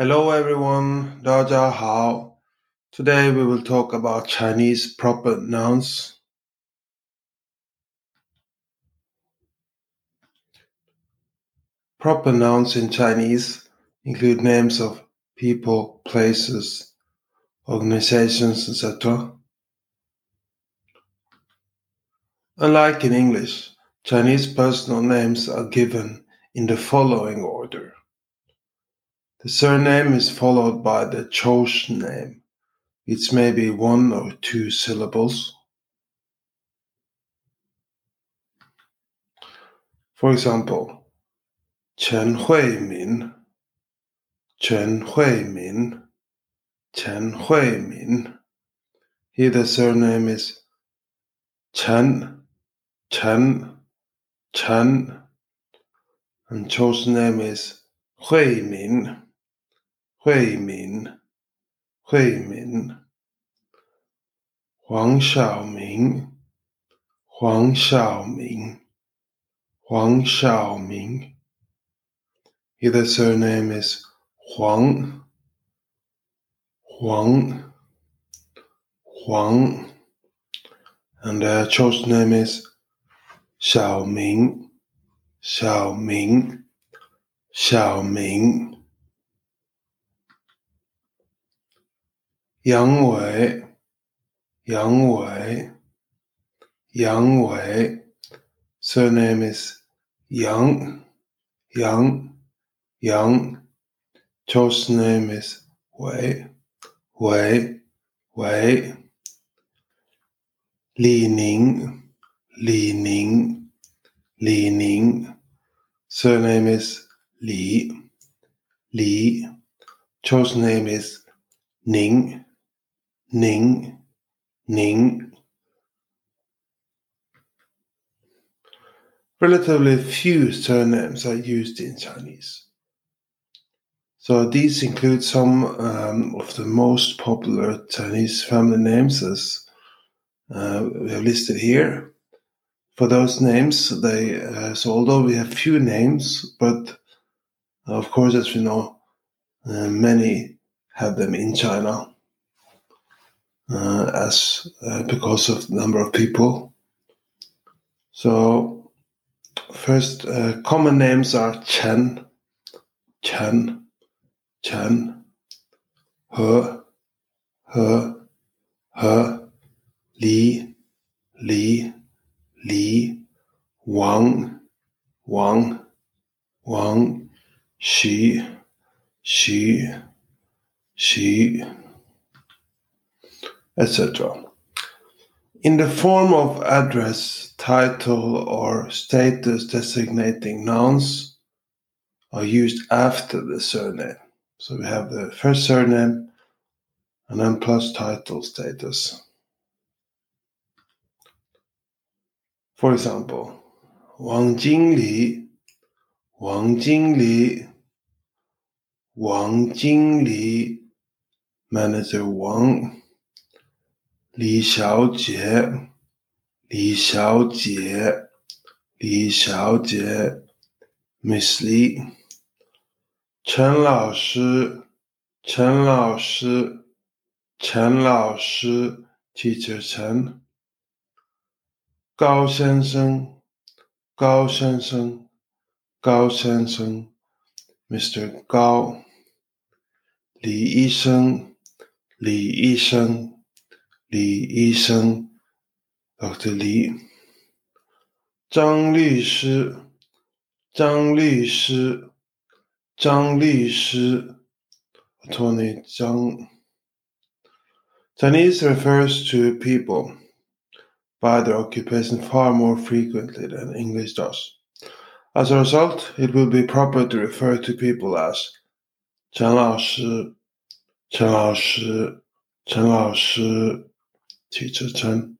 Hello everyone, Daja Hao. Today we will talk about Chinese proper nouns. Proper nouns in Chinese include names of people, places, organizations, etc. Unlike in English, Chinese personal names are given in the following order. The surname is followed by the chosen name. It may be one or two syllables. For example, Chen Huimin, Chen Huimin, Chen Huimin. Here the surname is Chen, Chen, Chen, and chosen name is Huimin. 惠民，惠民，黄晓明，黄晓明，黄晓明。His surname is Huang, Huang, Huang, and their chosen name is Xiaoming, Xiaoming, Xiaoming. 杨伟，杨伟，杨伟。Surname is Yang, Yang, Yang. Cho's name is Wei, Wei, Wei. Li Ning, Li Ning, Li Ning. Surname is Li, Li. Cho's name is Ning. Ning, Ning. Relatively few surnames are used in Chinese. So these include some um, of the most popular Chinese family names as uh, we have listed here. For those names, they uh, so although we have few names, but of course, as we know, uh, many have them in China uh, as uh, because of the number of people. So first, uh, common names are Chen, Chen, Chen, He, He, He, Li, Li, Li, Wang, Wang, Wang, Xi, Xi, Xi etc. In the form of address, title, or status designating nouns are used after the surname. So we have the first surname and then plus title status. For example, Wang Jingli, Wang Jingli, Wang Jingli, manager Wang. 李小姐，李小姐，李小姐，Miss Lee。陈老师，陈老师，陈老师，Teacher 陈。高先生，高先生，高先生，Mr. 高。李医生，李医生。李医生，Dr. 李，张律师，张律师，张律师，Attorney 张。Chinese refers to people by their occupation far more frequently than English does. As a result, it will be proper to refer to people as 陈老师、陈老师、陈老师。 Teacher Chen,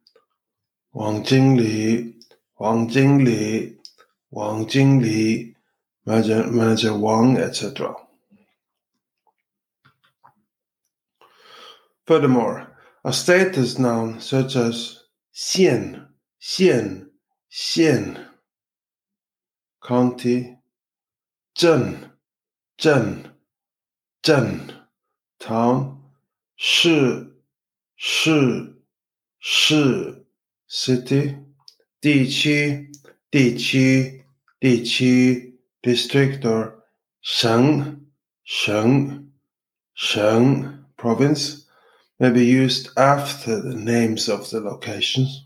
Wang Jingli, Wang Jingli, Wang Jingli, Manager, Manager Wang, etc. Furthermore, a status noun such as xian, xian, xian, county, zhen, zhen, 镇 town 市市 市 city 地区地区地区 district or 省省省 province may be used after the names of the locations.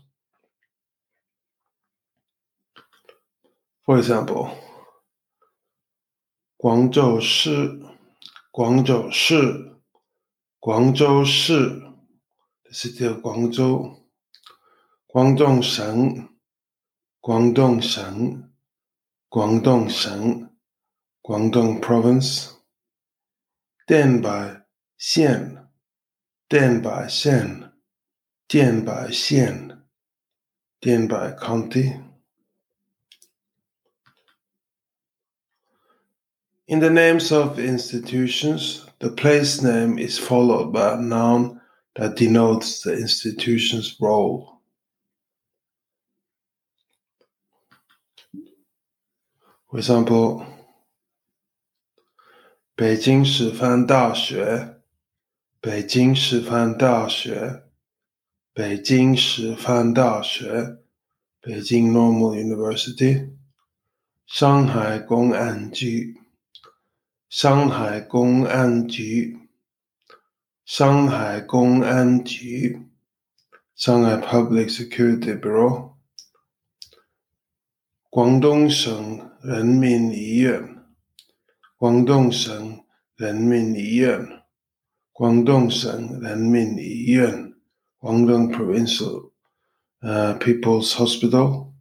For example, 广州市广州市广州市 c'était Guangzhou, Guangzhou, Guangdong-Sheng, Guangdong-Sheng, Guangdong Province, Guangdong Province. Denbai, Xian, Denbai, Xian, Denbai, Xian, County. In the names of institutions, the place name is followed by a noun that denotes the institution's role. For example, Beijing Shifan Daxue, Beijing Shifan Daxue, Beijing Shifan Daxue, Beijing Normal University, Shanghai Gong Anju, Shanghai Gong Anju. 上海公安局，上海 Public Security Bureau，广东省人民医院，广东省人民医院，广东省人民医院，广东 Provincial uh, People's Hospital。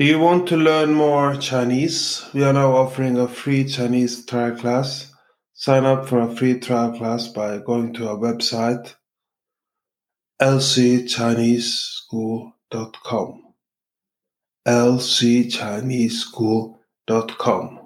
Do you want to learn more Chinese? We are now offering a free Chinese trial class. Sign up for a free trial class by going to our website lcchineseschool.com lcchineseschool.com